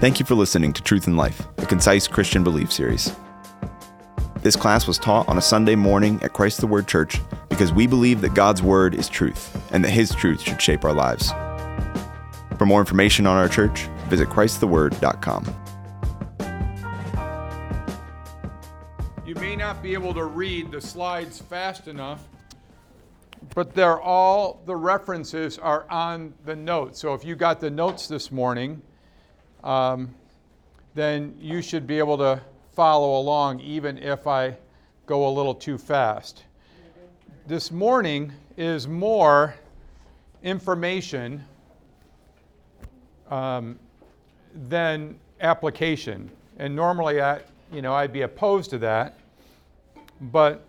Thank you for listening to Truth in Life, a concise Christian belief series. This class was taught on a Sunday morning at Christ the Word Church because we believe that God's Word is truth and that His truth should shape our lives. For more information on our church, visit ChristTheWord.com. You may not be able to read the slides fast enough, but they're all, the references are on the notes. So if you got the notes this morning, um, then you should be able to follow along even if I go a little too fast. This morning is more information um, than application. And normally, I, you know, I'd be opposed to that. But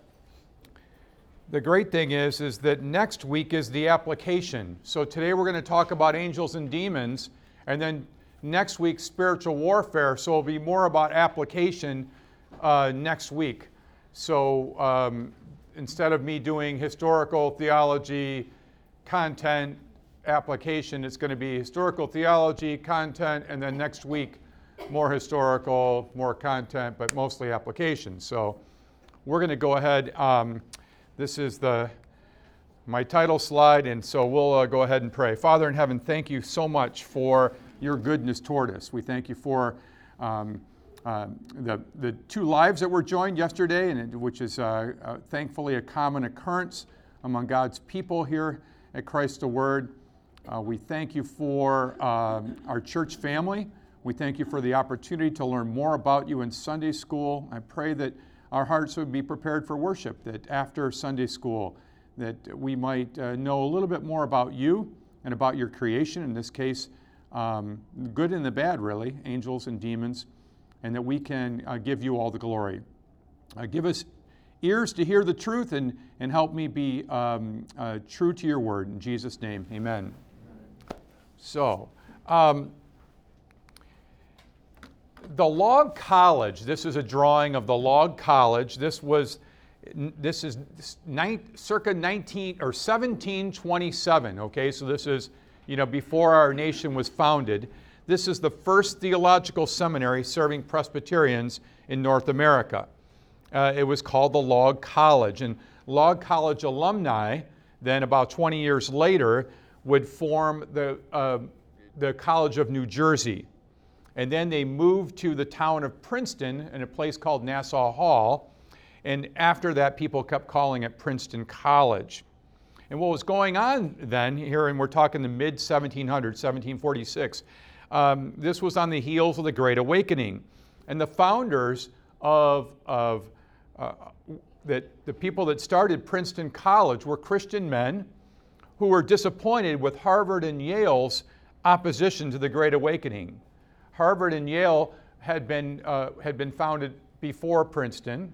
the great thing is, is that next week is the application. So today we're going to talk about angels and demons, and then next week spiritual warfare. So it'll be more about application uh, next week. So um, instead of me doing historical theology, content, application, it's going to be historical theology, content, and then next week more historical, more content, but mostly application. So we're going to go ahead. Um, this is the my title slide, and so we'll uh, go ahead and pray. Father in heaven, thank you so much for your goodness toward us. We thank you for um, uh, the, the two lives that were joined yesterday, and which is uh, uh, thankfully a common occurrence among God's people here at Christ the Word. Uh, we thank you for um, our church family. We thank you for the opportunity to learn more about you in Sunday school. I pray that our hearts would be prepared for worship, that after Sunday school, that we might uh, know a little bit more about you and about your creation, in this case, um, good and the bad, really, angels and demons, and that we can uh, give you all the glory. Uh, give us ears to hear the truth and, and help me be um, uh, true to your word. In Jesus' name, amen. So, um, the log college, this is a drawing of the log college. This was, this is circa 19 or 1727, okay? So this is you know, before our nation was founded. This is the first theological seminary serving Presbyterians in North America. Uh, it was called the Log College. And Log College alumni, then about 20 years later, would form the, uh, the College of New Jersey. And then they moved to the town of Princeton in a place called Nassau Hall. And after that, people kept calling it Princeton College. And what was going on then, here, and we're talking the mid 1700s, 1746, um, this was on the heels of the Great Awakening. And the founders of, of uh, that the people that started Princeton College were Christian men who were disappointed with Harvard and Yale's opposition to the Great Awakening. Harvard and Yale had been, uh, had been founded before Princeton,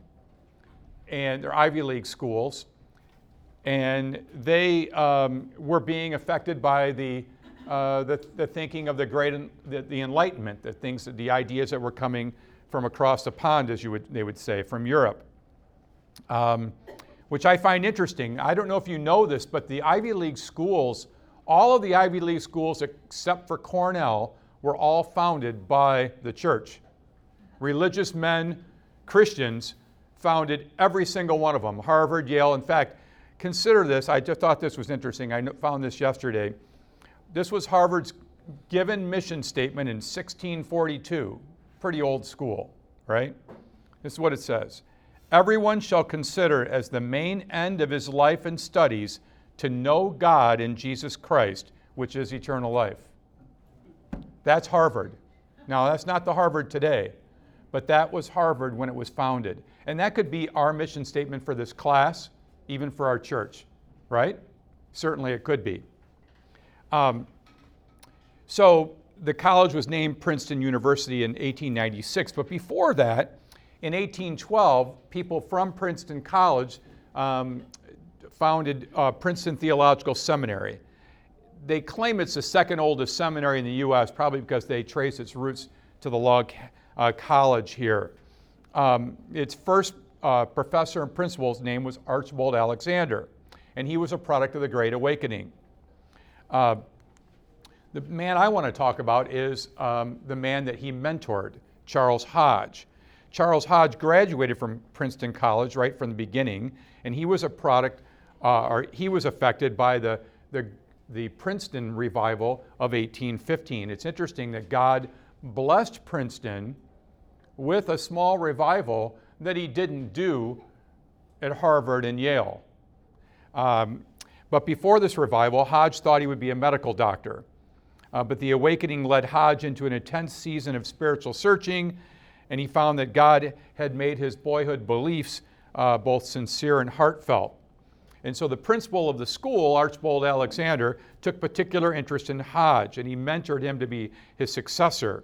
and they're Ivy League schools and they um, were being affected by the, uh, the, the, thinking of the great the, the, Enlightenment, the things, the ideas that were coming from across the pond, as you would, they would say, from Europe, um, which I find interesting. I don't know if you know this, but the Ivy League schools, all of the Ivy League schools except for Cornell, were all founded by the church. Religious men, Christians, founded every single one of them. Harvard, Yale. In fact, Consider this. I just thought this was interesting. I found this yesterday. This was Harvard's given mission statement in 1642. Pretty old school, right? This is what it says Everyone shall consider as the main end of his life and studies to know God in Jesus Christ, which is eternal life. That's Harvard. Now, that's not the Harvard today, but that was Harvard when it was founded. And that could be our mission statement for this class even for our church, right? Certainly it could be. Um, so the college was named Princeton University in 1896, but before that, in 1812, people from Princeton College um, founded uh, Princeton Theological Seminary. They claim it's the second oldest seminary in the U.S., probably because they trace its roots to the Log uh, College here. Um, its first uh, professor and principal's name was Archibald Alexander, and he was a product of the Great Awakening. Uh, The man I want to talk about is um, the man that he mentored, Charles Hodge. Charles Hodge graduated from Princeton College right from the beginning, and he was a product, uh, or he was affected by the, the, the Princeton revival of 1815. It's interesting that God blessed Princeton with a small revival that he didn't do at Harvard and Yale. Um, but before this revival, Hodge thought he would be a medical doctor. Uh, but the awakening led Hodge into an intense season of spiritual searching and he found that God had made his boyhood beliefs uh, both sincere and heartfelt. And so the principal of the school, Archibald Alexander, took particular interest in Hodge and he mentored him to be his successor.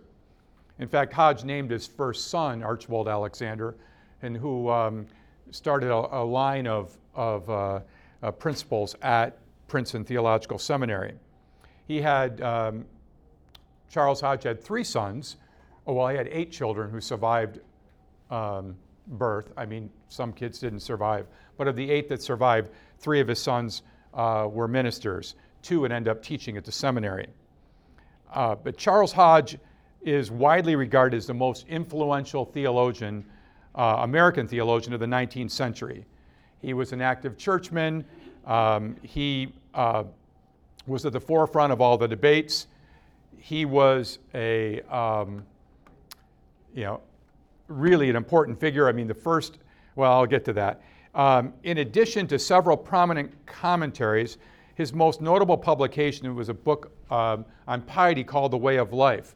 In fact, Hodge named his first son Archibald Alexander, and who um, started a, a, line of, of uh, uh, principals at Princeton Theological Seminary. He had, um, Charles Hodge had three sons, oh, well, he had eight children who survived um, birth. I mean, some kids didn't survive. But of the eight that survived, three of his sons uh, were ministers. Two would end up teaching at the seminary. Uh, but Charles Hodge is widely regarded as the most influential theologian, uh, American theologian of the 19th century. He was an active churchman. Um, he uh, was at the forefront of all the debates. He was a um, you know, really an important figure. I mean, the first, well, I'll get to that. Um, in addition to several prominent commentaries, his most notable publication was a book um, on piety called The Way of Life.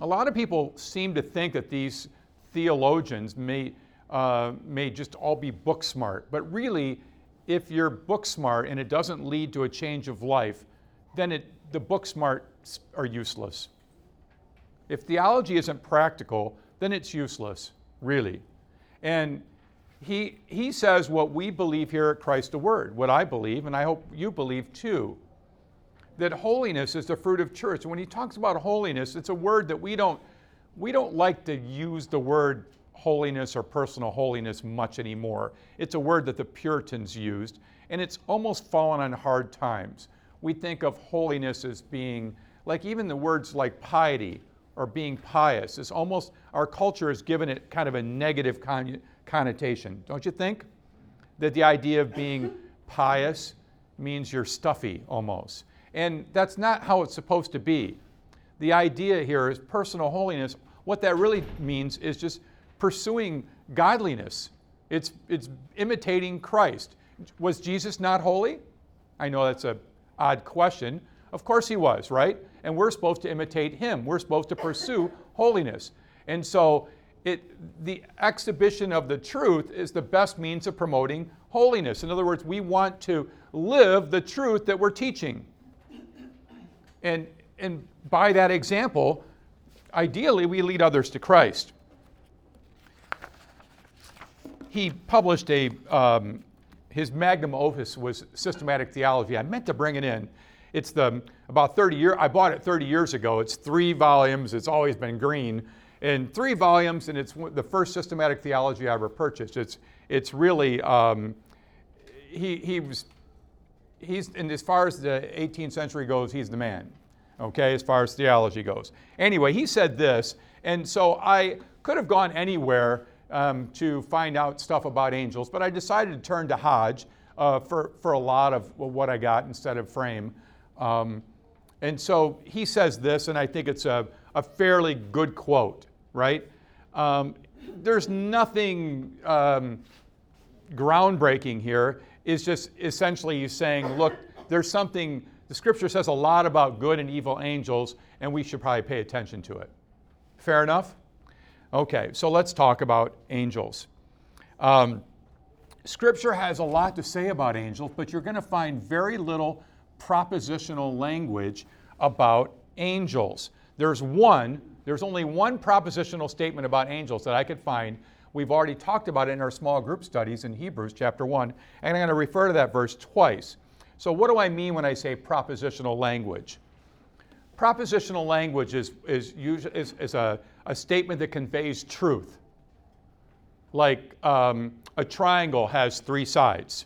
A lot of people seem to think that these theologians may, uh, may just all be book smart, but really, if you're book smart and it doesn't lead to a change of life, then it, the book smart are useless. If theology isn't practical, then it's useless, really. And he, he says what we believe here at Christ the Word, what I believe, and I hope you believe too, that holiness is the fruit of church. When he talks about holiness, it's a word that we don't, we don't like to use the word holiness or personal holiness much anymore. It's a word that the Puritans used, and it's almost fallen on hard times. We think of holiness as being like even the words like piety or being pious. It's almost, our culture has given it kind of a negative con- connotation, don't you think? That the idea of being pious means you're stuffy almost. And that's not how it's supposed to be. The idea here is personal holiness. What that really means is just pursuing godliness. It's, it's imitating Christ. Was Jesus not holy? I know that's an odd question. Of course he was, right? and we're supposed to imitate him. We're supposed to pursue holiness. And so it, the exhibition of the truth is the best means of promoting holiness. In other words, we want to live the truth that we're teaching. And, and by that example, ideally, we lead others to Christ. He published a, um, his magnum opus was systematic theology. I meant to bring it in. It's the about 30 years. I bought it 30 years ago. It's three volumes. It's always been green, in three volumes, and it's the first systematic theology I ever purchased. It's it's really um, he he was he's and as far as the 18th century goes, he's the man. Okay, as far as theology goes. Anyway, he said this, and so I could have gone anywhere um, to find out stuff about angels, but I decided to turn to Hodge uh, for for a lot of what I got instead of Frame. Um, and so he says this, and I think it's a, a fairly good quote, right? Um, there's nothing um, groundbreaking here. It's just essentially he's saying, look, there's something, the scripture says a lot about good and evil angels, and we should probably pay attention to it. Fair enough? Okay, so let's talk about angels. Um, scripture has a lot to say about angels, but you're going to find very little propositional language about angels. There's one, there's only one propositional statement about angels that I could find. We've already talked about it in our small group studies in Hebrews chapter 1, and I'm going to refer to that verse twice. So, what do I mean when I say propositional language? Propositional language is, is, is, is a, a statement that conveys truth. Like um, a triangle has three sides.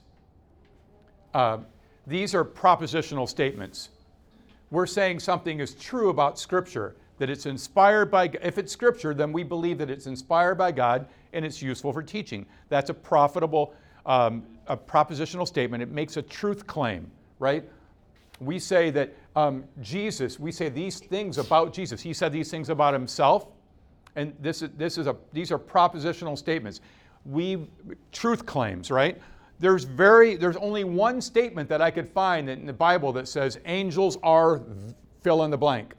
Uh, these are propositional statements. we're saying something is true about Scripture, that it's inspired by, if it's Scripture, then we believe that it's inspired by God and it's useful for teaching. That's a profitable, um, a propositional statement. It makes a truth claim, right? We say that um, Jesus, we say these things about Jesus. He said these things about himself, and this is, this is a, these are propositional statements. We, truth claims, right? there's very there's only one statement that I could find in the Bible that says angels are fill in the blank.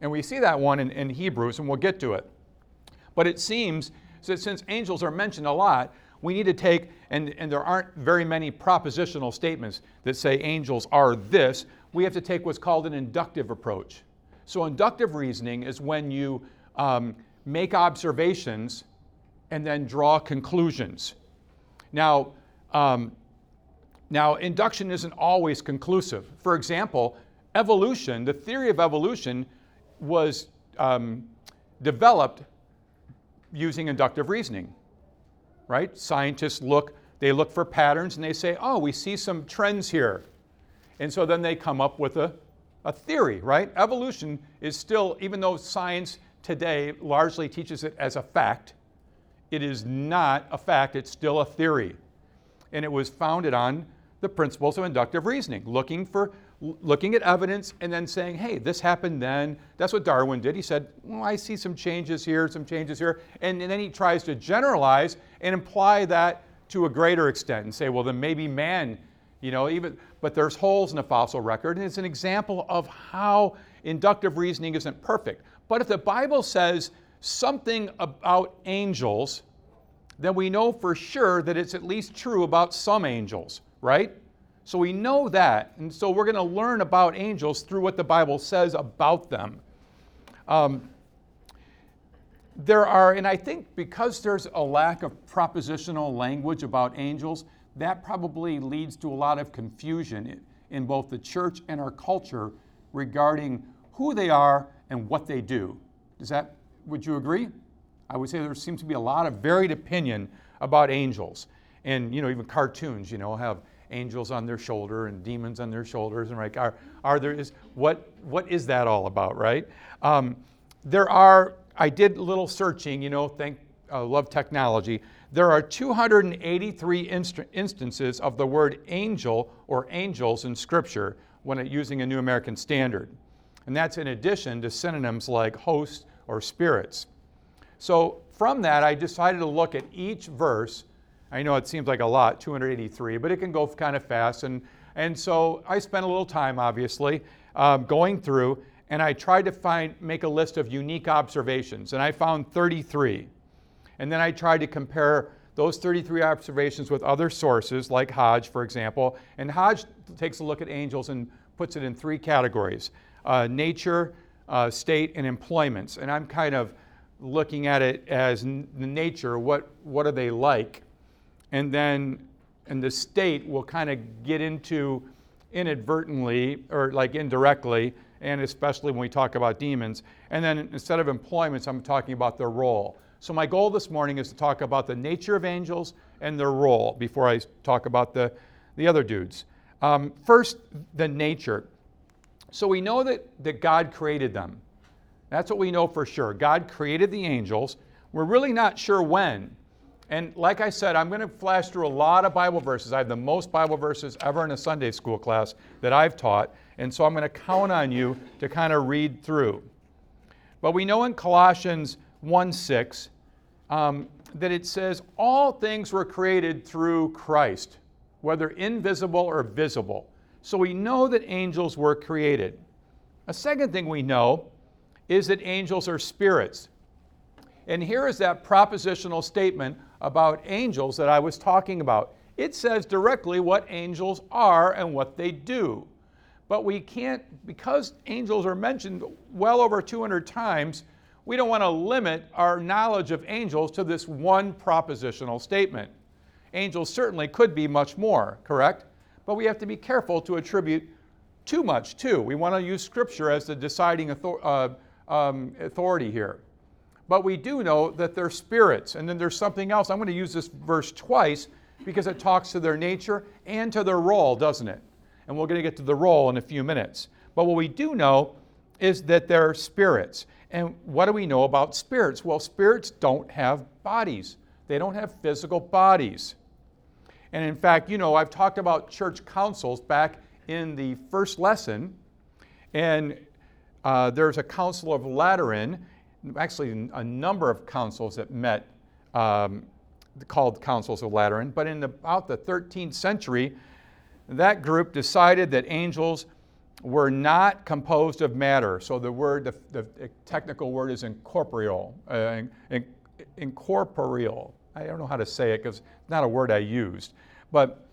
And we see that one in, in Hebrews, and we'll get to it. But it seems that since angels are mentioned a lot, we need to take, and, and there aren't very many propositional statements that say angels are this, we have to take what's called an inductive approach. So, inductive reasoning is when you um, make observations and then draw conclusions. Now, um, now, induction isn't always conclusive. For example, evolution, the theory of evolution, was um, developed using inductive reasoning, right? Scientists look, they look for patterns and they say, oh, we see some trends here. And so then they come up with a, a theory, right? Evolution is still, even though science today largely teaches it as a fact, it is not a fact, it's still a theory. And it was founded on the principles of inductive reasoning, looking for looking at evidence and then saying, hey, this happened then. That's what Darwin did. He said, well, I see some changes here, some changes here. And, and then he tries to generalize and imply that to a greater extent and say, well, then maybe man, you know, even, but there's holes in the fossil record. And it's an example of how inductive reasoning isn't perfect. But if the Bible says something about angels, then we know for sure that it's at least true about some angels, right? So we know that. And so we're going to learn about angels through what the Bible says about them. Um, there are, and I think because there's a lack of propositional language about angels, that probably leads to a lot of confusion in both the church and our culture regarding who they are and what they do. Does that would you agree? I would say there seems to be a lot of varied opinion about angels. And, you know, even cartoons, you know, have angels on their shoulder and demons on their shoulders. And, like, are, are there, is, what, what is that all about, right? Um, there are, I did a little searching, you know, thank, uh, love technology. There are 283 inst- instances of the word angel or angels in Scripture when it, using a New American Standard. And that's in addition to synonyms like host, or spirits. So from that, I decided to look at each verse. I know it seems like a lot, 283, but it can go kind of fast. And, and so I spent a little time, obviously, um, going through, and I tried to find, make a list of unique observations, and I found 33. And then I tried to compare those 33 observations with other sources, like Hodge, for example. And Hodge takes a look at angels and puts it in three categories uh, nature, uh, state and employments. And I'm kind of looking at it as n- the nature, what, what are they like? And then in the state, we'll kind of get into inadvertently or like indirectly, and especially when we talk about demons. And then instead of employments, I'm talking about their role. So my goal this morning is to talk about the nature of angels and their role before I talk about the, the other dudes. Um, first, the nature. So we know that, that God created them. That's what we know for sure. God created the angels. We're really not sure when. And like I said, I'm going to flash through a lot of Bible verses. I have the most Bible verses ever in a Sunday school class that I've taught. And so I'm going to count on you to kind of read through. But we know in Colossians 1 6 um, that it says, All things were created through Christ, whether invisible or visible. So we know that angels were created. A second thing we know is that angels are spirits. And here is that propositional statement about angels that I was talking about. It says directly what angels are and what they do. But we can't, because angels are mentioned well over 200 times, we don't want to limit our knowledge of angels to this one propositional statement. Angels certainly could be much more, correct? but we have to be careful to attribute too much too. We want to use Scripture as the deciding author- uh, um, authority here. But we do know that they're spirits. And then there's something else. I'm going to use this verse twice because it talks to their nature and to their role, doesn't it? and we're going to get to the role in a few minutes. But what we do know is that they're spirits. And what do we know about spirits? Well, spirits don't have bodies, they don't have physical bodies. And in fact, you know, I've talked about church councils back in the first lesson, and uh, there's a council of Lateran, actually, a number of councils that met um, called councils of Lateran, but in about the 13th century, that group decided that angels were not composed of matter. So the word, the, the technical word is incorporeal. Uh, in, incorporeal. I don't know how to say it because it's not a word I used. But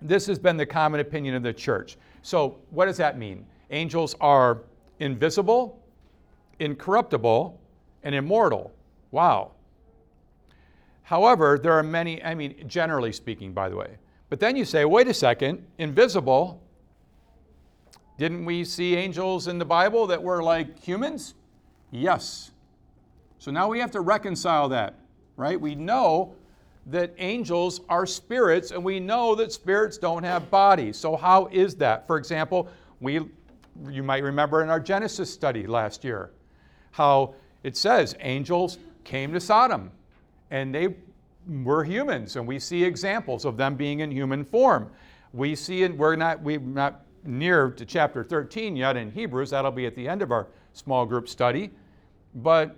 this has been the common opinion of the church. So what does that mean? Angels are invisible, incorruptible, and immortal. Wow. However, there are many, I mean, generally speaking, by the way. But then you say, wait a second, invisible, didn't we see angels in the Bible that were like humans? Yes. So now we have to reconcile that, right? We know that angels are spirits, and we know that spirits don't have bodies. So, how is that? For example, we, you might remember in our Genesis study last year how it says angels came to Sodom and they were humans, and we see examples of them being in human form. We see, and we're not, we're not near to chapter 13 yet in Hebrews. That'll be at the end of our small group study. But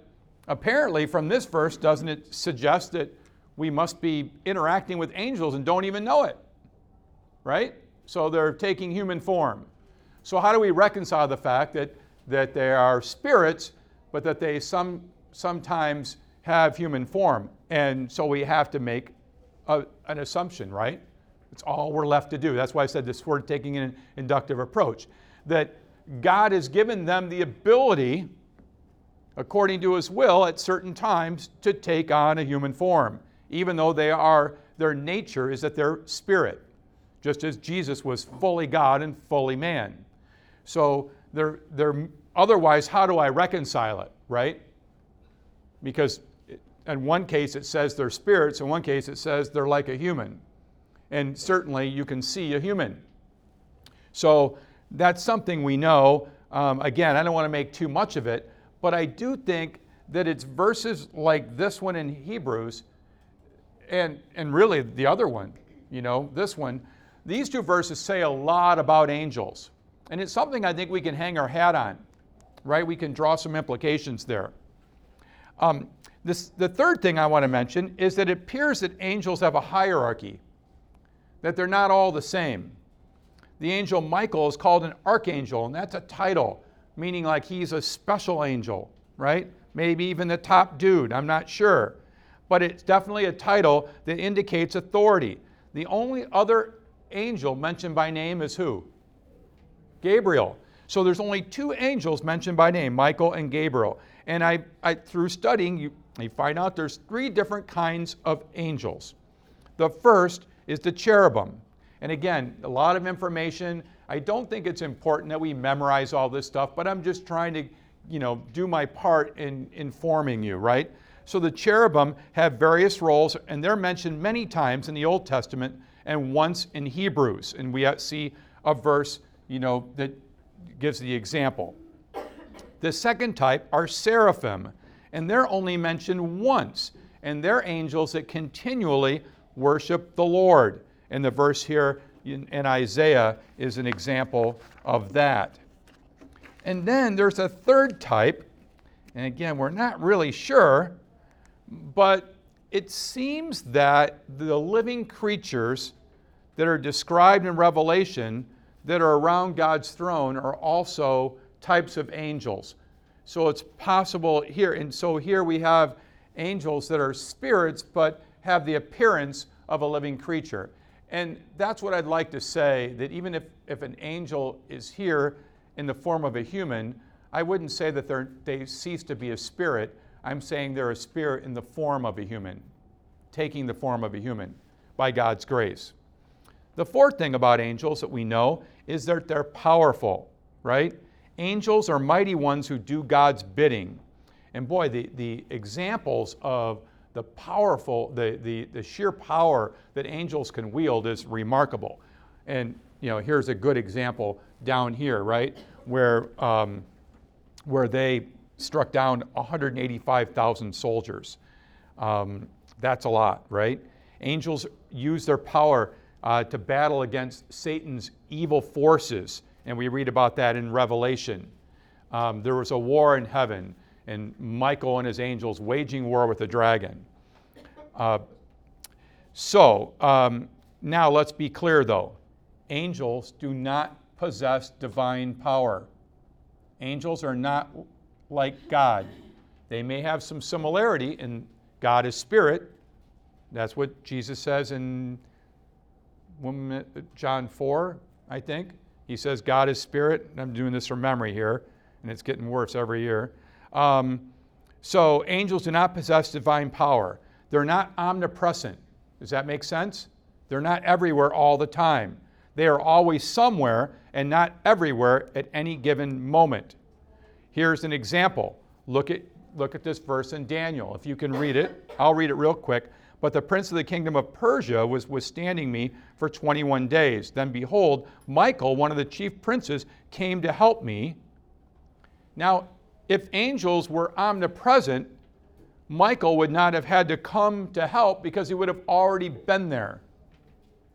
apparently, from this verse, doesn't it suggest that we must be interacting with angels and don't even know it? Right? So they're taking human form. So, how do we reconcile the fact that, that they are spirits, but that they some, sometimes have human form? And so we have to make a, an assumption, right? It's all we're left to do. That's why I said this word taking an inductive approach. That God has given them the ability, according to his will, at certain times to take on a human form, even though they are, their nature is that they're spirit, just as Jesus was fully God and fully man. So they're, they're otherwise, how do I reconcile it, right? Because in one case it says they're spirits, in one case it says they're like a human and certainly you can see a human. So that's something we know. Um, again, I don't want to make too much of it, but I do think that it's verses like this one in Hebrews and, and really the other one, you know, this one, these two verses say a lot about angels. And it's something I think we can hang our hat on, right? We can draw some implications there. Um, this, the third thing I want to mention is that it appears that angels have a hierarchy that they're not all the same. The angel Michael is called an archangel, and that's a title, meaning like he's a special angel, right? Maybe even the top dude, I'm not sure. But it's definitely a title that indicates authority. The only other angel mentioned by name is who? Gabriel. So there's only two angels mentioned by name, Michael and Gabriel. And I, I through studying, you, you find out there's three different kinds of angels. The first is the cherubim. And again, a lot of information. I don't think it's important that we memorize all this stuff, but I'm just trying to, you know, do my part in informing you, right? So the cherubim have various roles, and they're mentioned many times in the Old Testament and once in Hebrews. And we see a verse, you know, that gives the example. The second type are seraphim, and they're only mentioned once, and they're angels that continually worship the Lord. And the verse here in, in Isaiah is an example of that. And then there's a third type, and again, we're not really sure, but it seems that the living creatures that are described in Revelation that are around God's throne are also types of angels. So it's possible here, and so here we have angels that are spirits, but have the appearance of a living creature. And that's what I'd like to say that even if, if an angel is here in the form of a human, I wouldn't say that they cease to be a spirit. I'm saying they're a spirit in the form of a human, taking the form of a human by God's grace. The fourth thing about angels that we know is that they're powerful, right? Angels are mighty ones who do God's bidding. And boy, the, the examples of the powerful, the, the, the sheer power that angels can wield is remarkable. And, you know, here's a good example down here, right, where um, where they struck down 185,000 soldiers. Um, that's a lot, right? Angels use their power uh, to battle against Satan's evil forces, and we read about that in Revelation. Um, there was a war in heaven, and Michael and his angels waging war with the dragon. Uh, so, um, now let's be clear though angels do not possess divine power. Angels are not like God. They may have some similarity and God is spirit. That's what Jesus says in John 4, I think. He says God is spirit. I'm doing this from memory here, and it's getting worse every year. Um, so angels do not possess divine power. They're not omnipresent. Does that make sense? They're not everywhere all the time. They are always somewhere and not everywhere at any given moment. Here's an example. Look at, look at this verse in Daniel. If you can read it, I'll read it real quick. But the prince of the kingdom of Persia was withstanding me for 21 days. Then behold, Michael, one of the chief princes, came to help me. Now, if angels were omnipresent, Michael would not have had to come to help because he would have already been there.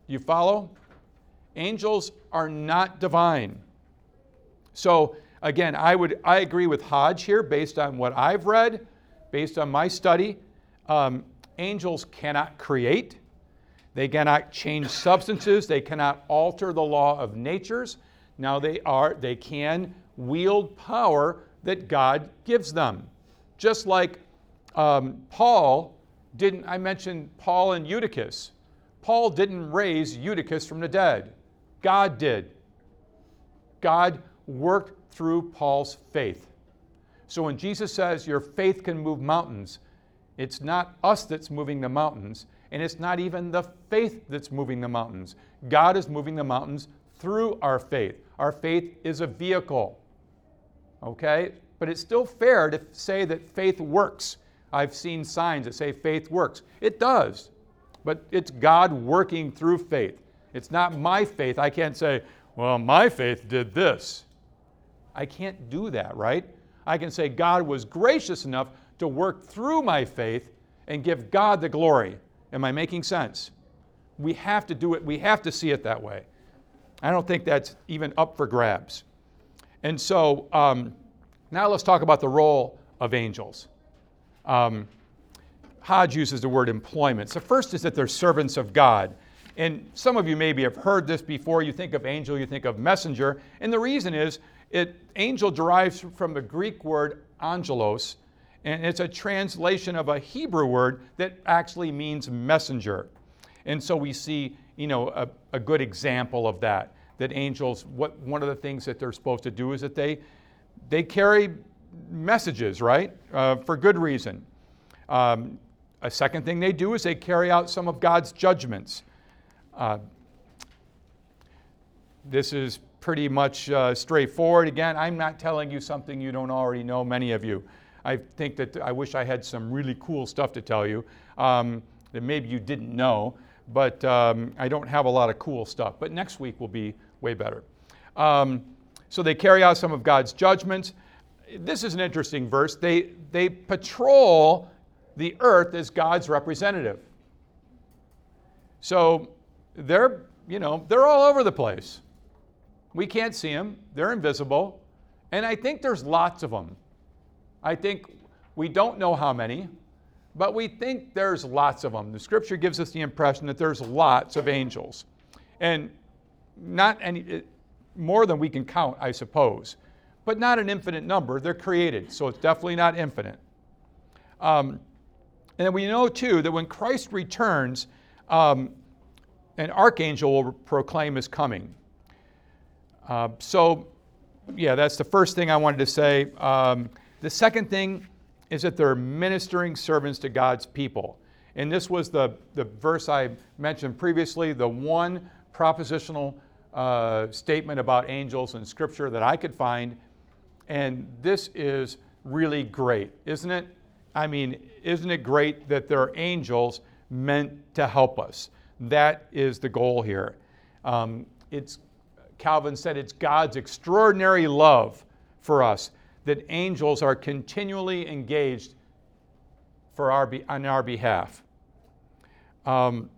You follow? Angels are not divine. So again, I would I agree with Hodge here based on what I've read, based on my study. Um, angels cannot create. They cannot change substances. They cannot alter the law of natures. Now they are they can wield power that God gives them. Just like um, Paul didn't, I mentioned Paul and Eutychus. Paul didn't raise Eutychus from the dead. God did. God worked through Paul's faith. So when Jesus says your faith can move mountains, it's not us that's moving the mountains, and it's not even the faith that's moving the mountains. God is moving the mountains through our faith. Our faith is a vehicle. Okay? But it's still fair to say that faith works. I've seen signs that say faith works. It does. But it's God working through faith. It's not my faith. I can't say, well, my faith did this. I can't do that, right? I can say God was gracious enough to work through my faith and give God the glory. Am I making sense? We have to do it, we have to see it that way. I don't think that's even up for grabs. And so um, now let's talk about the role of angels. Um, Hodge uses the word employment. So, first is that they're servants of God. And some of you maybe have heard this before. You think of angel, you think of messenger. And the reason is, it, angel derives from the Greek word angelos, and it's a translation of a Hebrew word that actually means messenger. And so we see, you know, a, a good example of that. That angels, what one of the things that they're supposed to do is that they they carry messages, right, uh, for good reason. Um, a second thing they do is they carry out some of God's judgments. Uh, this is pretty much uh, straightforward. Again, I'm not telling you something you don't already know, many of you. I think that I wish I had some really cool stuff to tell you um, that maybe you didn't know, but um, I don't have a lot of cool stuff. But next week will be way better. Um, so they carry out some of God's judgments. This is an interesting verse. They, they patrol the earth as God's representative. So they're, you know, they're all over the place. We can't see them, they're invisible. And I think there's lots of them. I think we don't know how many, but we think there's lots of them. The scripture gives us the impression that there's lots of angels. And not any more than we can count, I suppose, but not an infinite number. They're created, so it's definitely not infinite. Um, and we know too that when Christ returns, um, an archangel will proclaim his coming. Uh, so, yeah, that's the first thing I wanted to say. Um, the second thing is that they're ministering servants to God's people. And this was the, the verse I mentioned previously, the one propositional uh, statement about angels in Scripture that I could find. And this is really great, isn't it? I mean, isn't it great that there are angels meant to help us? That is the goal here. Um, it's Calvin said it's God's extraordinary love for us that angels are continually engaged for our, on our behalf. Um,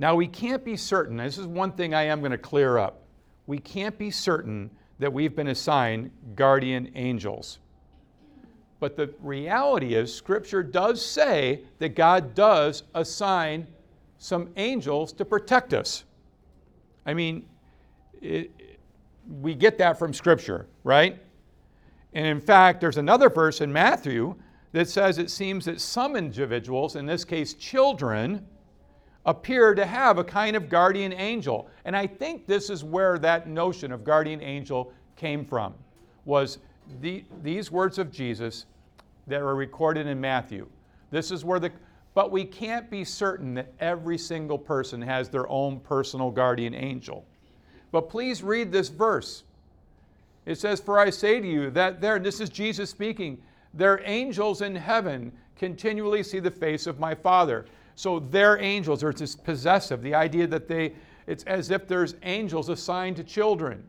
now, we can't be certain, this is one thing I am going to clear up. We can't be certain that we've been assigned guardian angels. But the reality is, Scripture does say that God does assign some angels to protect us. I mean, it, we get that from Scripture, right? And in fact, there's another verse in Matthew that says it seems that some individuals, in this case children, appear to have a kind of guardian angel. And I think this is where that notion of guardian angel came from, was the, these words of Jesus that are recorded in Matthew. This is where the, but we can't be certain that every single person has their own personal guardian angel. But please read this verse. It says, For I say to you that there, and this is Jesus speaking, their angels in heaven continually see the face of my Father. So their angels, or it's possessive, the idea that they, it's as if there's angels assigned to children.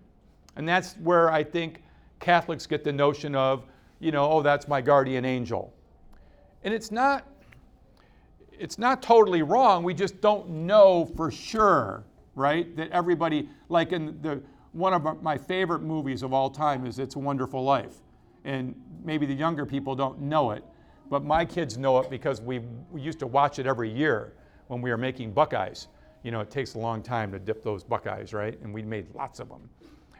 And that's where I think Catholics get the notion of, you know, oh, that's my guardian angel. And it's not, it's not totally wrong. We just don't know for sure, right? That everybody, like in the, one of my favorite movies of all time is It's a Wonderful Life. And maybe the younger people don't know it, but my kids know it because we, we used to watch it every year when we were making Buckeyes. You know, it takes a long time to dip those Buckeyes, right? And we made lots of them.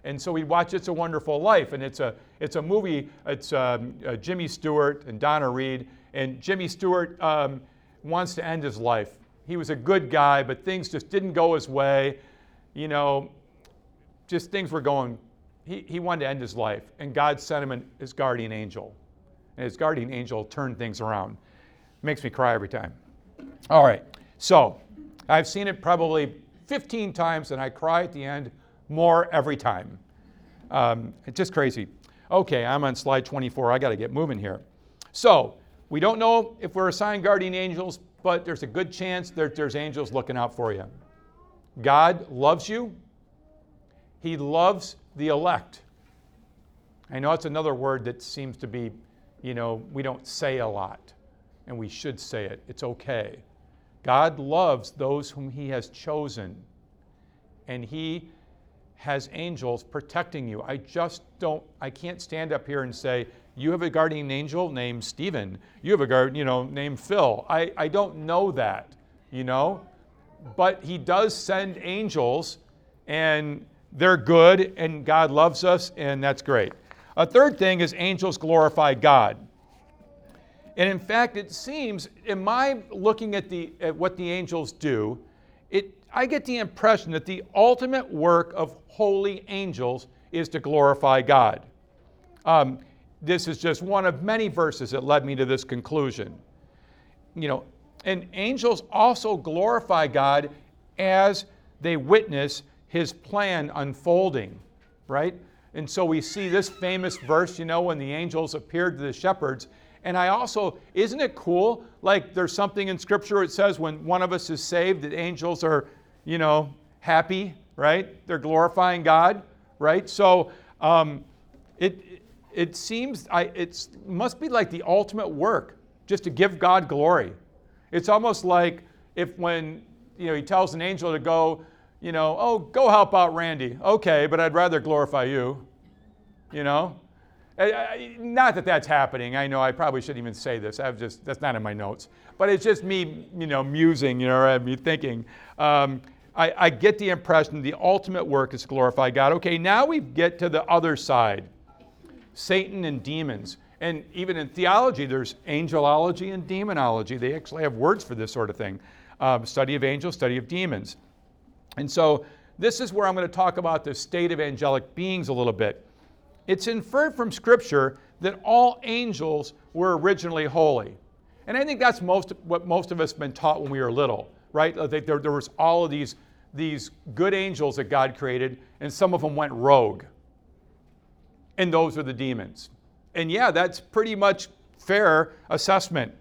And so we'd watch It's a Wonderful Life, and it's a, it's a movie, it's um, uh, Jimmy Stewart and Donna Reed. And Jimmy Stewart um, wants to end his life. He was a good guy, but things just didn't go his way. You know, just things were going, he, he wanted to end his life. And God sent him an, his guardian angel and his guardian angel turned things around. Makes me cry every time. All right, so I've seen it probably 15 times, and I cry at the end more every time. Um, it's just crazy. Okay, I'm on slide 24. I got to get moving here. So, we don't know if we're assigned guardian angels, but there's a good chance that there's angels looking out for you. God loves you, He loves the elect. I know it's another word that seems to be you know, we don't say a lot, and we should say it. It's okay. God loves those whom He has chosen, and He has angels protecting you. I just don't, I can't stand up here and say, you have a guardian angel named Stephen. You have a guard, you know, named Phil. I, I don't know that, you know? But he does send angels, and they're good, and God loves us, and that's great. A third thing is angels glorify God. And in fact, it seems, in my looking at, the, at what the angels do, it, I get the impression that the ultimate work of holy angels is to glorify God. Um, this is just one of many verses that led me to this conclusion. You know, and angels also glorify God as they witness his plan unfolding, right? And so we see this famous verse, you know, when the angels appeared to the shepherds. And I also, isn't it cool? Like there's something in Scripture it says when one of us is saved, that angels are, you know, happy, right? They're glorifying God, right? So um, it, it seems, I, it must be like the ultimate work just to give God glory. It's almost like if when, you know, he tells an angel to go, you know, oh, go help out Randy. Okay, but I'd rather glorify you. You know? Not that that's happening. I know I probably shouldn't even say this. I've just that's not in my notes. But it's just me, you know, musing, you know, me thinking. Um, I, I get the impression the ultimate work is glorify God. Okay, now we get to the other side Satan and demons. And even in theology, there's angelology and demonology. They actually have words for this sort of thing um, study of angels, study of demons. And so this is where I'm going to talk about the state of angelic beings a little bit. It's inferred from Scripture that all angels were originally holy. And I think that's most, what most of us have been taught when we were little, right? There, there was all of these, these good angels that God created, and some of them went rogue. And those are the demons. And yeah, that's pretty much fair assessment.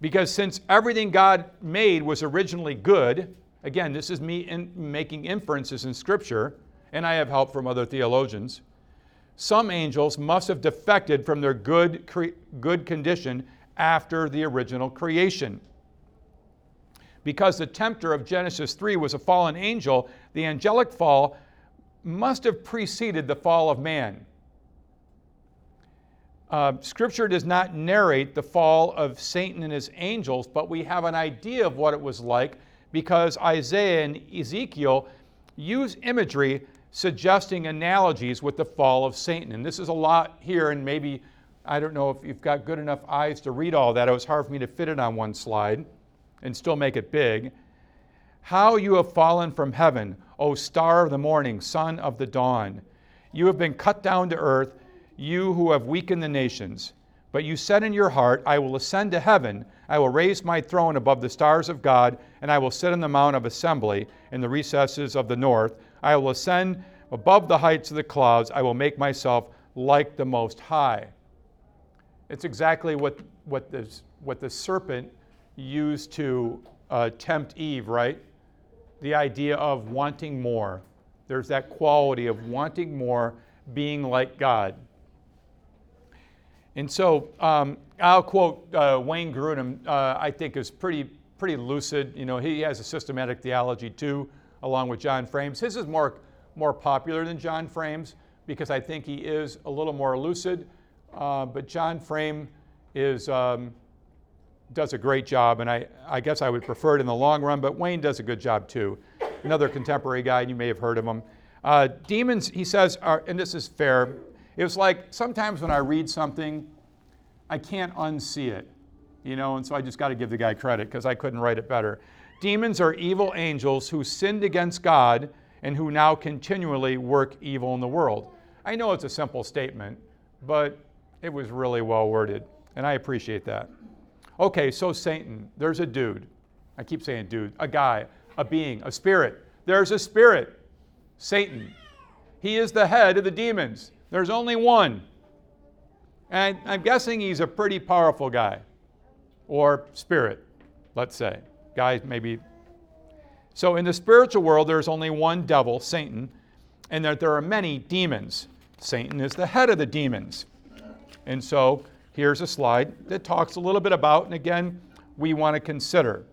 Because since everything God made was originally good, Again, this is me in making inferences in Scripture, and I have help from other theologians. Some angels must have defected from their good, cre- good condition after the original creation. Because the tempter of Genesis 3 was a fallen angel, the angelic fall must have preceded the fall of man. Uh, scripture does not narrate the fall of Satan and his angels, but we have an idea of what it was like because Isaiah and Ezekiel use imagery suggesting analogies with the fall of Satan. And this is a lot here, and maybe I don't know if you've got good enough eyes to read all that. It was hard for me to fit it on one slide and still make it big. How you have fallen from heaven, O star of the morning, son of the dawn. You have been cut down to earth, you who have weakened the nations. But you said in your heart, I will ascend to heaven, I will raise my throne above the stars of God, and I will sit on the mount of assembly in the recesses of the north. I will ascend above the heights of the clouds, I will make myself like the Most High. It's exactly what, what, this, what the serpent used to uh, tempt Eve, right? The idea of wanting more. There's that quality of wanting more, being like God. And so um, I'll quote uh, Wayne Grudem, uh, I think is pretty, pretty lucid. You know, he has a systematic theology too, along with John Frame's. His is more, more popular than John Frame's because I think he is a little more lucid. Uh, but John Frame is, um, does a great job, and I, I guess I would prefer it in the long run, but Wayne does a good job too. Another contemporary guy, and you may have heard of him. Uh, demons, he says, are, and this is fair, it was like sometimes when I read something, I can't unsee it, you know, and so I just got to give the guy credit because I couldn't write it better. Demons are evil angels who sinned against God and who now continually work evil in the world. I know it's a simple statement, but it was really well worded, and I appreciate that. Okay, so Satan, there's a dude. I keep saying dude, a guy, a being, a spirit. There's a spirit, Satan. He is the head of the demons. There's only one. And I'm guessing he's a pretty powerful guy, or spirit, let's say. Guy, maybe. So in the spiritual world, there's only one devil, Satan, and that there are many demons. Satan is the head of the demons. And so here's a slide that talks a little bit about, and again, we want to consider.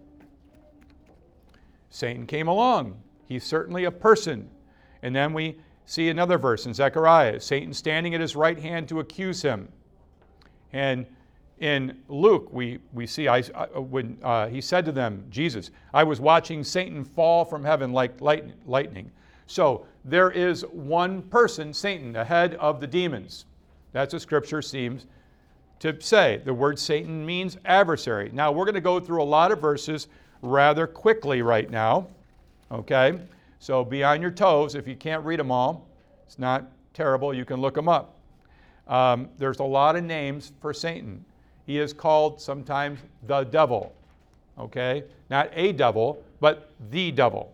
Satan came along. He's certainly a person. And then we see another verse in Zechariah Satan standing at his right hand to accuse him. And in Luke, we, we see I, when uh, he said to them, Jesus, I was watching Satan fall from heaven like lightning. So there is one person, Satan, the head of the demons. That's what Scripture seems to say. The word Satan means adversary. Now, we're going to go through a lot of verses rather quickly right now. Okay? So be on your toes. If you can't read them all, it's not terrible. You can look them up. Um, there's a lot of names for Satan. He is called sometimes the devil. Okay? Not a devil, but the devil.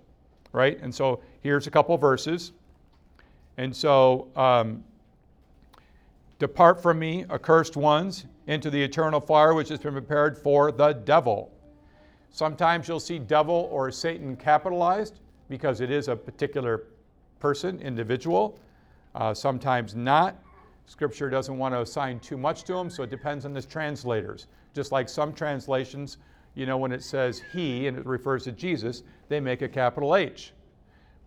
Right? And so here's a couple verses. And so um, Depart from me, accursed ones, into the eternal fire which has been prepared for the devil. Sometimes you'll see devil or Satan capitalized because it is a particular person, individual. Uh, sometimes not. Scripture doesn't want to assign too much to them, so it depends on the translators. Just like some translations, you know, when it says he and it refers to Jesus, they make a capital H.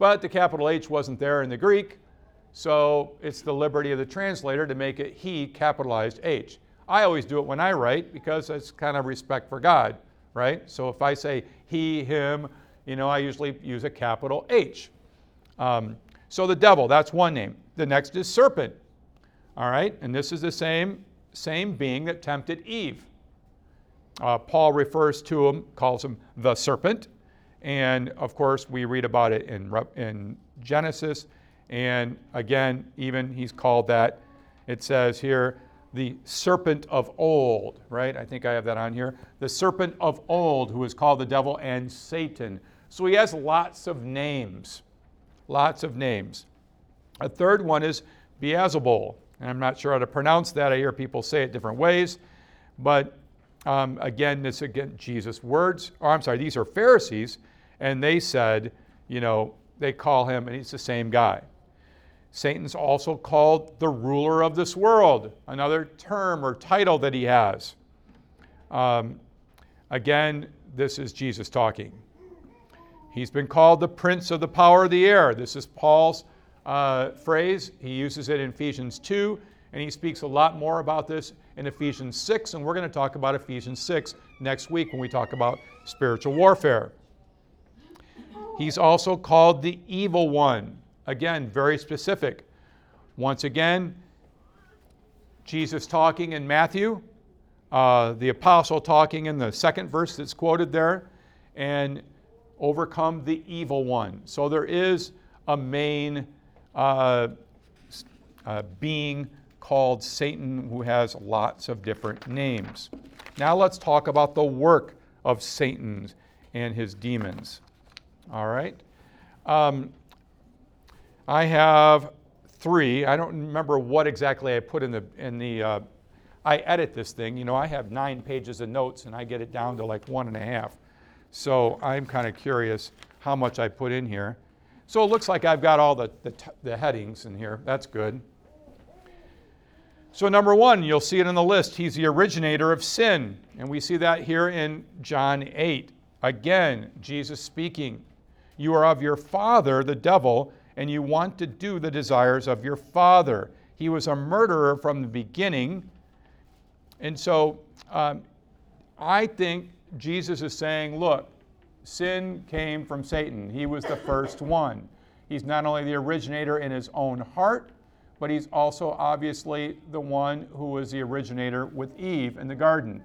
But the capital H wasn't there in the Greek, so it's the liberty of the translator to make it he capitalized H. I always do it when I write because it's kind of respect for God, right? So if I say he, him, you know, I usually use a capital H. Um, so the devil, that's one name. The next is serpent, all right? And this is the same, same being that tempted Eve. Uh, Paul refers to him, calls him the serpent. And of course, we read about it in, in Genesis and again, even he's called that, it says here, the serpent of old, right? I think I have that on here. The serpent of old, who is called the devil and Satan. So he has lots of names. Lots of names. A third one is Beelzebul. And I'm not sure how to pronounce that. I hear people say it different ways. But um, again, this again, Jesus' words. Or I'm sorry, these are Pharisees. And they said, you know, they call him, and he's the same guy. Satan's also called the ruler of this world, another term or title that he has. Um, again, this is Jesus talking. He's been called the prince of the power of the air. This is Paul's uh, phrase. He uses it in Ephesians 2, and he speaks a lot more about this in Ephesians 6, and we're going to talk about Ephesians 6 next week when we talk about spiritual warfare. He's also called the evil one. Again, very specific. Once again, Jesus talking in Matthew, uh, the apostle talking in the second verse that's quoted there, and overcome the evil one. So there is a main uh, uh, being called Satan who has lots of different names. Now let's talk about the work of Satan and his demons. All right. Um, I have three. I don't remember what exactly I put in the in the. Uh, I edit this thing. You know, I have nine pages of notes, and I get it down to like one and a half. So I'm kind of curious how much I put in here. So it looks like I've got all the, the, the headings in here. That's good. So, number one, you'll see it in the list. He's the originator of sin. And we see that here in John 8. Again, Jesus speaking. You are of your father, the devil, and you want to do the desires of your father. He was a murderer from the beginning. And so um, I think Jesus is saying, look, sin came from Satan. He was the first one. He's not only the originator in his own heart, but he's also obviously the one who was the originator with Eve in the garden.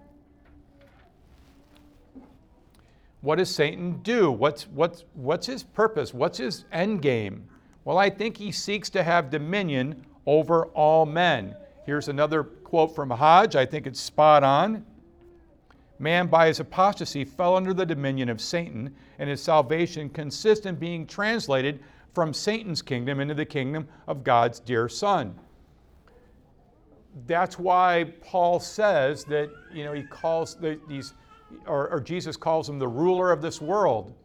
What does Satan do? What's, what's, what's his purpose? What's his end game? Well, I think he seeks to have dominion over all men. Here's another quote from Hodge. I think it's spot on. Man, by his apostasy, fell under the dominion of Satan, and his salvation consists in being translated from Satan's kingdom into the kingdom of God's dear Son. That's why Paul says that, you know, he calls the, these, or, or Jesus calls him the ruler of this world.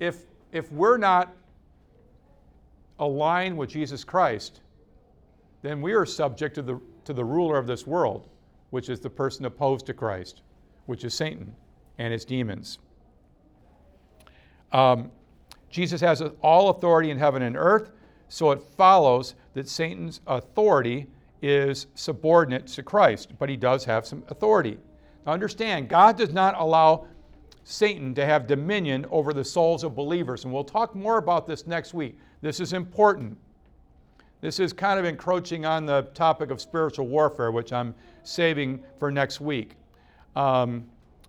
If, if we're not aligned with Jesus Christ, then we are subject to the, to the ruler of this world, which is the person opposed to Christ which is Satan and his demons. Um, Jesus has all authority in heaven and earth, so it follows that Satan's authority is subordinate to Christ, but he does have some authority. Now understand, God does not allow Satan to have dominion over the souls of believers, and we'll talk more about this next week. This is important. This is kind of encroaching on the topic of spiritual warfare, which I'm saving for next week. Um,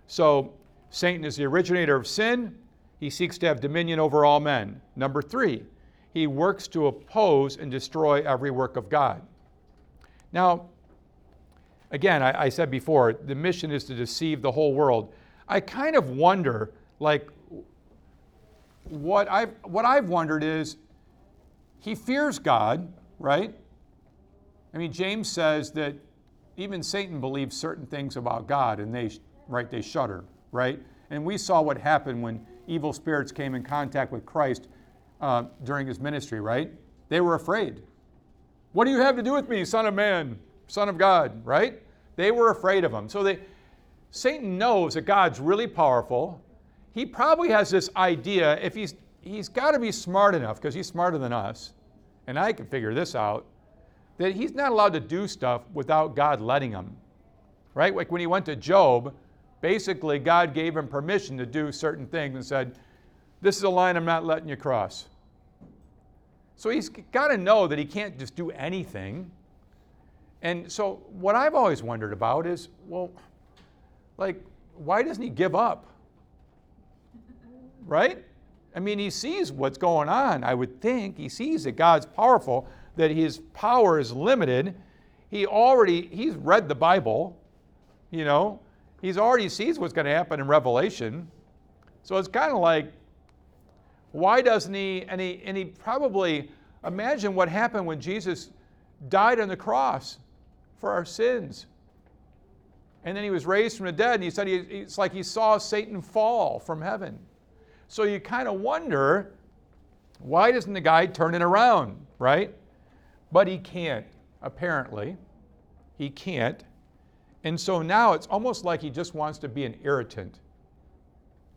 so, Satan is the originator of sin. He seeks to have dominion over all men. Number three, he works to oppose and destroy every work of God. Now, again, I, I said before, the mission is to deceive the whole world. I kind of wonder, like, what I've, what I've wondered is he fears God, right? I mean, James says that even Satan believes certain things about God and they, right, they shudder, right? And we saw what happened when evil spirits came in contact with Christ uh, during his ministry, right? They were afraid. What do you have to do with me, Son of Man, Son of God, right? They were afraid of him. So they, Satan knows that God's really powerful. He probably has this idea if he's, he's got to be smart enough, because he's smarter than us, and I can figure this out that he's not allowed to do stuff without God letting him. Right? Like when he went to Job, basically God gave him permission to do certain things and said, This is a line I'm not letting you cross. So he's got to know that he can't just do anything. And so what I've always wondered about is, well, like, why doesn't he give up? Right? I mean, he sees what's going on, I would think. He sees that God's powerful, that his power is limited. He already, he's read the Bible, you know, he's already sees what's going to happen in Revelation. So it's kind of like, why doesn't he, and he, and he probably, imagine what happened when Jesus died on the cross for our sins. And then he was raised from the dead, and he said he, it's like he saw Satan fall from heaven. So you kind of wonder why doesn't the guy turn it around, right? But he can't, apparently. He can't. And so now it's almost like he just wants to be an irritant.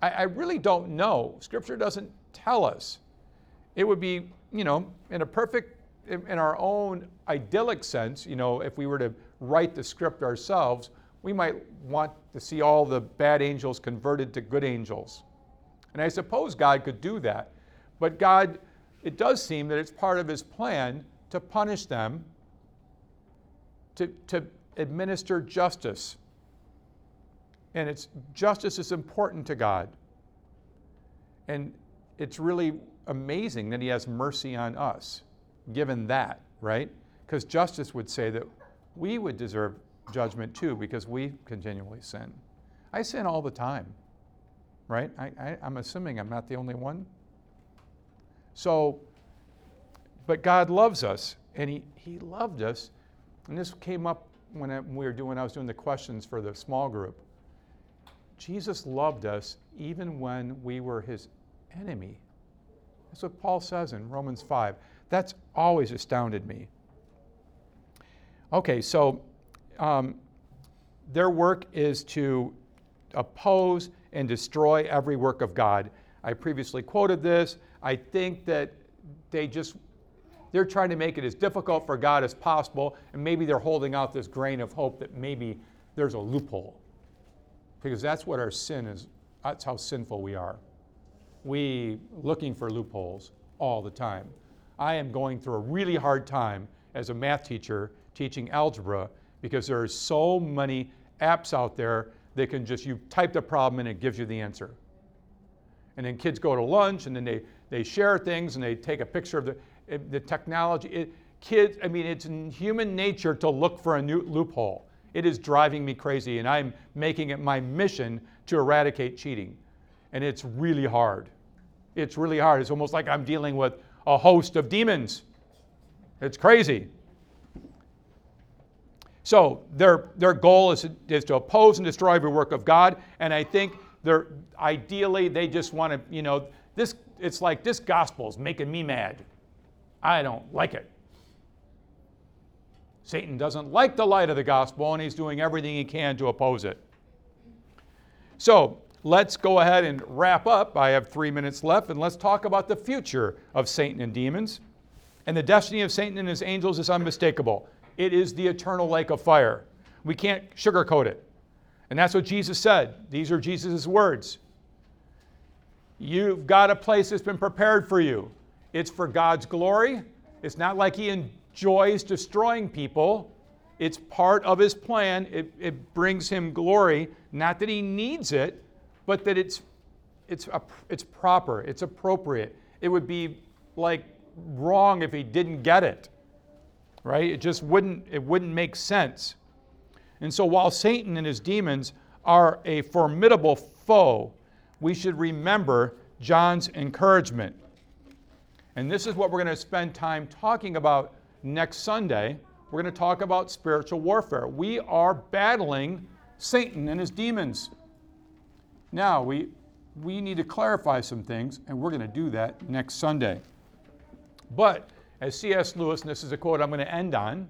I, I really don't know. Scripture doesn't tell us. It would be, you know, in a perfect, in, in our own idyllic sense, you know, if we were to write the script ourselves, we might want to see all the bad angels converted to good angels. And I suppose God could do that. But God, it does seem that it's part of his plan to punish them, to, to administer justice. And it's justice is important to God. And it's really amazing that he has mercy on us, given that, right? Because justice would say that we would deserve judgment too because we continually sin. I sin all the time, right? I, I'm assuming I'm not the only one. So, but God loves us, and He, he loved us. And this came up when, I, when we were doing, I was doing the questions for the small group. Jesus loved us even when we were His enemy. That's what Paul says in Romans 5. That's always astounded me. Okay, so um, their work is to oppose and destroy every work of God. I previously quoted this. I think that they just they're trying to make it as difficult for God as possible, and maybe they're holding out this grain of hope that maybe there's a loophole. Because that's what our sin is, that's how sinful we are. We looking for loopholes all the time. I am going through a really hard time as a math teacher teaching algebra because there are so many apps out there that can just, you type the problem and it gives you the answer. And then kids go to lunch and then they, they share things and they take a picture of the, the technology. It, kids, I mean, it's human nature to look for a new loophole. It is driving me crazy, and I'm making it my mission to eradicate cheating. And it's really hard. It's really hard. It's almost like I'm dealing with a host of demons. It's crazy. So their, their goal is, is to oppose and destroy every work of God. And I think they're ideally they just want to, you know, this it's like this gospel is making me mad. I don't like it. Satan doesn't like the light of the gospel, and he's doing everything he can to oppose it. So let's go ahead and wrap up. I have three minutes left, and let's talk about the future of Satan and demons. And the destiny of Satan and his angels is unmistakable. It is the eternal lake of fire. We can't sugarcoat it. And that's what Jesus said. These are Jesus' words. You've got a place that's been prepared for you. It's for God's glory. It's not like He enjoys destroying people, it's part of His plan. It, it brings Him glory. Not that He needs it, but that it's, it's, it's proper, it's appropriate. It would be like wrong if He didn't get it right? It just wouldn't, it wouldn't make sense. And so while Satan and his demons are a formidable foe, we should remember John's encouragement. And this is what we're going to spend time talking about next Sunday. We're going to talk about spiritual warfare. We are battling Satan and his demons. Now, we, we need to clarify some things, and we're going to do that next Sunday. But as C.S. Lewis, and this is a quote I'm going to end on,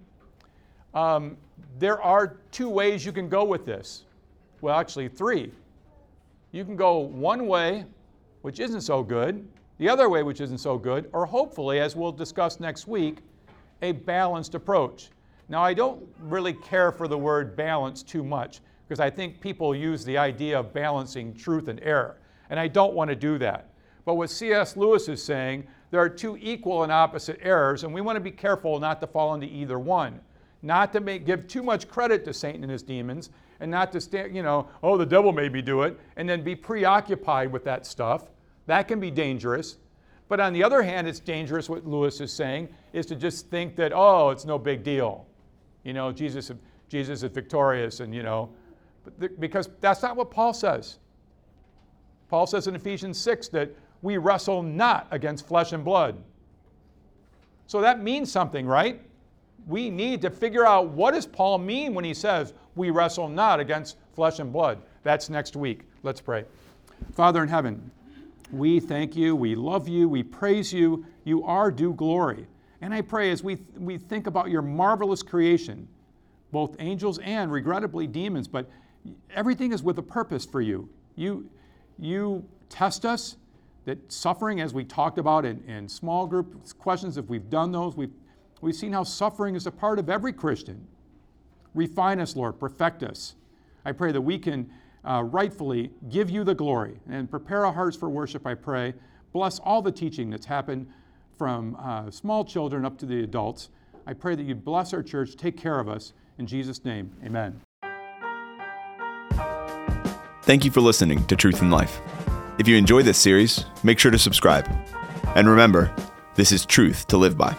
um, there are two ways you can go with this. Well, actually, three. You can go one way, which isn't so good, the other way, which isn't so good, or hopefully, as we'll discuss next week, a balanced approach. Now, I don't really care for the word balance too much because I think people use the idea of balancing truth and error, and I don't want to do that. But what C.S. Lewis is saying, there are two equal and opposite errors, and we want to be careful not to fall into either one. Not to make, give too much credit to Satan and his demons, and not to stand, you know, oh, the devil made me do it, and then be preoccupied with that stuff. That can be dangerous. But on the other hand, it's dangerous, what Lewis is saying, is to just think that, oh, it's no big deal. You know, Jesus, Jesus is victorious, and, you know, because that's not what Paul says. Paul says in Ephesians 6 that we wrestle not against flesh and blood. So that means something, right? We need to figure out what does Paul mean when he says we wrestle not against flesh and blood. That's next week. Let's pray. Father in heaven, We thank you, we love you, we praise you. You are due glory. And I pray as we, we think about your marvelous creation, both angels and regrettably demons, but everything is with a purpose for you. You, you test us, that suffering, as we talked about in, in small group questions, if we've done those, we've, we've seen how suffering is a part of every Christian. Refine us, Lord, perfect us. I pray that we can uh, rightfully give you the glory and prepare our hearts for worship, I pray. Bless all the teaching that's happened from uh, small children up to the adults. I pray that you bless our church, take care of us. In Jesus' name, amen. Thank you for listening to Truth in Life. If you enjoy this series, make sure to subscribe. And remember, this is truth to live by.